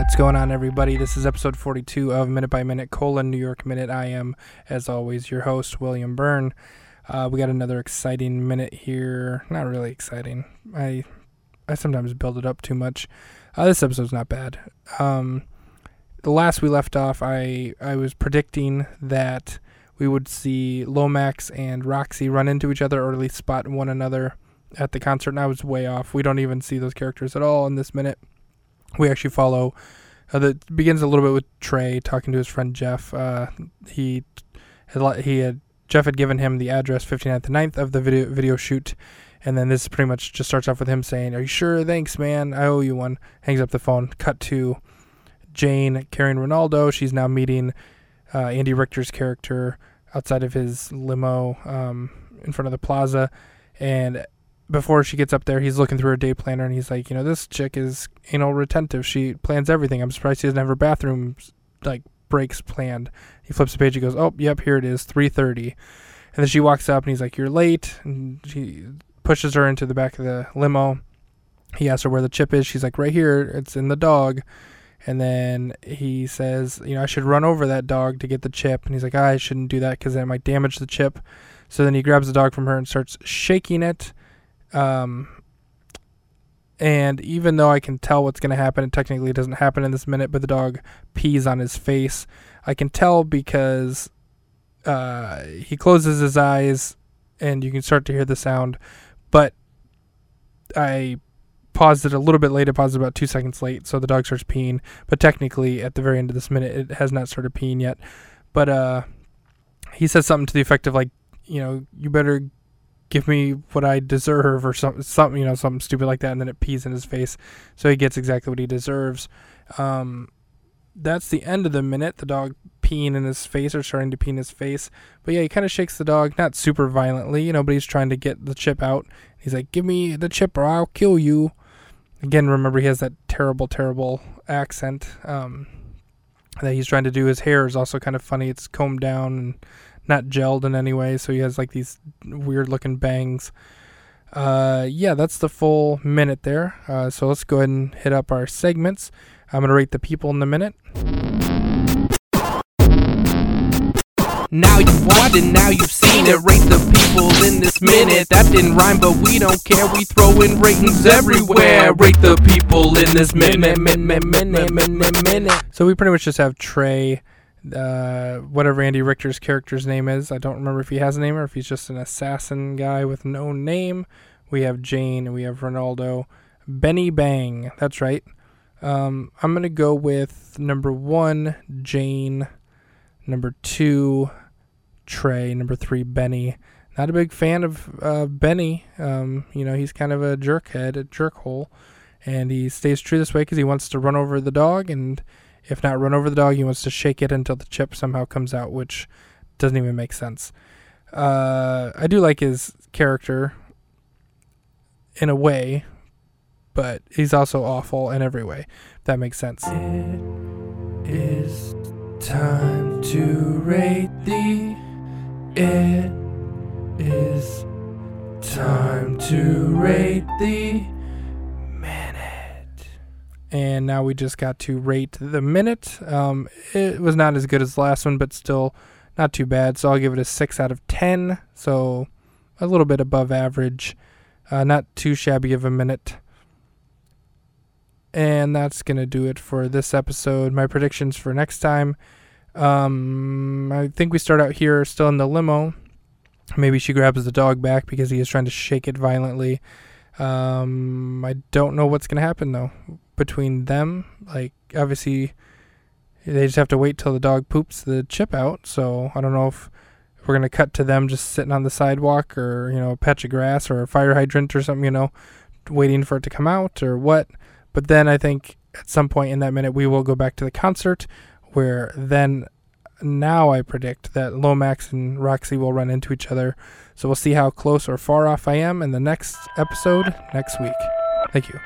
What's going on, everybody? This is episode 42 of Minute by Minute colon New York Minute. I am, as always, your host, William Byrne. Uh, we got another exciting minute here. Not really exciting. I I sometimes build it up too much. Uh, this episode's not bad. Um, the last we left off, I I was predicting that we would see Lomax and Roxy run into each other, or at least spot one another at the concert, and I was way off. We don't even see those characters at all in this minute. We actually follow. Uh, that begins a little bit with Trey talking to his friend Jeff. Uh, he had he had Jeff had given him the address 59th and 9th of the video video shoot, and then this pretty much just starts off with him saying, "Are you sure? Thanks, man. I owe you one." Hangs up the phone. Cut to Jane carrying Ronaldo. She's now meeting uh, Andy Richter's character outside of his limo um, in front of the plaza, and before she gets up there, he's looking through her day planner and he's like, you know, this chick is anal retentive. She plans everything. I'm surprised she doesn't have her bathroom like breaks planned. He flips the page. He goes, oh, yep, here it is, 3:30. And then she walks up and he's like, you're late. And she pushes her into the back of the limo. He asks her where the chip is. She's like, right here. It's in the dog. And then he says, you know, I should run over that dog to get the chip. And he's like, I shouldn't do that because that might damage the chip. So then he grabs the dog from her and starts shaking it um, and even though I can tell what's going to happen, it technically doesn't happen in this minute, but the dog pees on his face. I can tell because uh, he closes his eyes and you can start to hear the sound. But I paused it a little bit late. I paused it about two seconds late, so the dog starts peeing. But technically, at the very end of this minute, it has not started peeing yet. But uh, he says something to the effect of like, you know, you better give me what I deserve or something, something, you know, something stupid like that, and then it pees in his face, so he gets exactly what he deserves. Um, that's the end of the minute. The dog peeing in his face or starting to pee in his face, but yeah, he kind of shakes the dog, not super violently, you know, but he's trying to get the chip out. He's like, "Give me the chip, or I'll kill you." Again, remember he has that terrible, terrible accent um, that he's trying to do. His hair is also kind of funny. It's combed down and not gelled in any way, so he has like these weird looking bangs. Uh, yeah, that's the full minute there. Uh, so let's go ahead and hit up our segments. I'm gonna rate the people in the minute. Now you've watched it, now you've seen it. Rate the people in this minute. That didn't rhyme, but we don't care. We throw in ratings everywhere. Rate the people in this minute, minute, minute, minute, minute. So we pretty much just have Trey uh, whatever Andy Richter's character's name is. I don't remember if he has a name or if he's just an assassin guy with no name. We have Jane and we have Ronaldo. Benny Bang. That's right. Um, I'm going to go with number one, Jane. Number two, Trey. Number three, Benny. Not a big fan of uh, Benny. Um, you know, he's kind of a jerkhead, a jerkhole. And he stays true this way because he wants to run over the dog and if not run over the dog, he wants to shake it until the chip somehow comes out, which doesn't even make sense. Uh, I do like his character in a way, but he's also awful in every way. If that makes sense. It is time to rate the. It is time to rate the and now we just got to rate the minute. Um, it was not as good as the last one, but still not too bad. So I'll give it a six out of ten. So a little bit above average, uh, not too shabby of a minute. And that's gonna do it for this episode. My predictions for next time. Um, I think we start out here still in the limo. Maybe she grabs the dog back because he is trying to shake it violently. Um, I don't know what's gonna happen though between them. Like obviously, they just have to wait till the dog poops the chip out. So I don't know if we're gonna cut to them just sitting on the sidewalk or you know a patch of grass or a fire hydrant or something. You know, waiting for it to come out or what. But then I think at some point in that minute we will go back to the concert where then now I predict that Lomax and Roxy will run into each other. So we'll see how close or far off I am in the next episode next week. Thank you.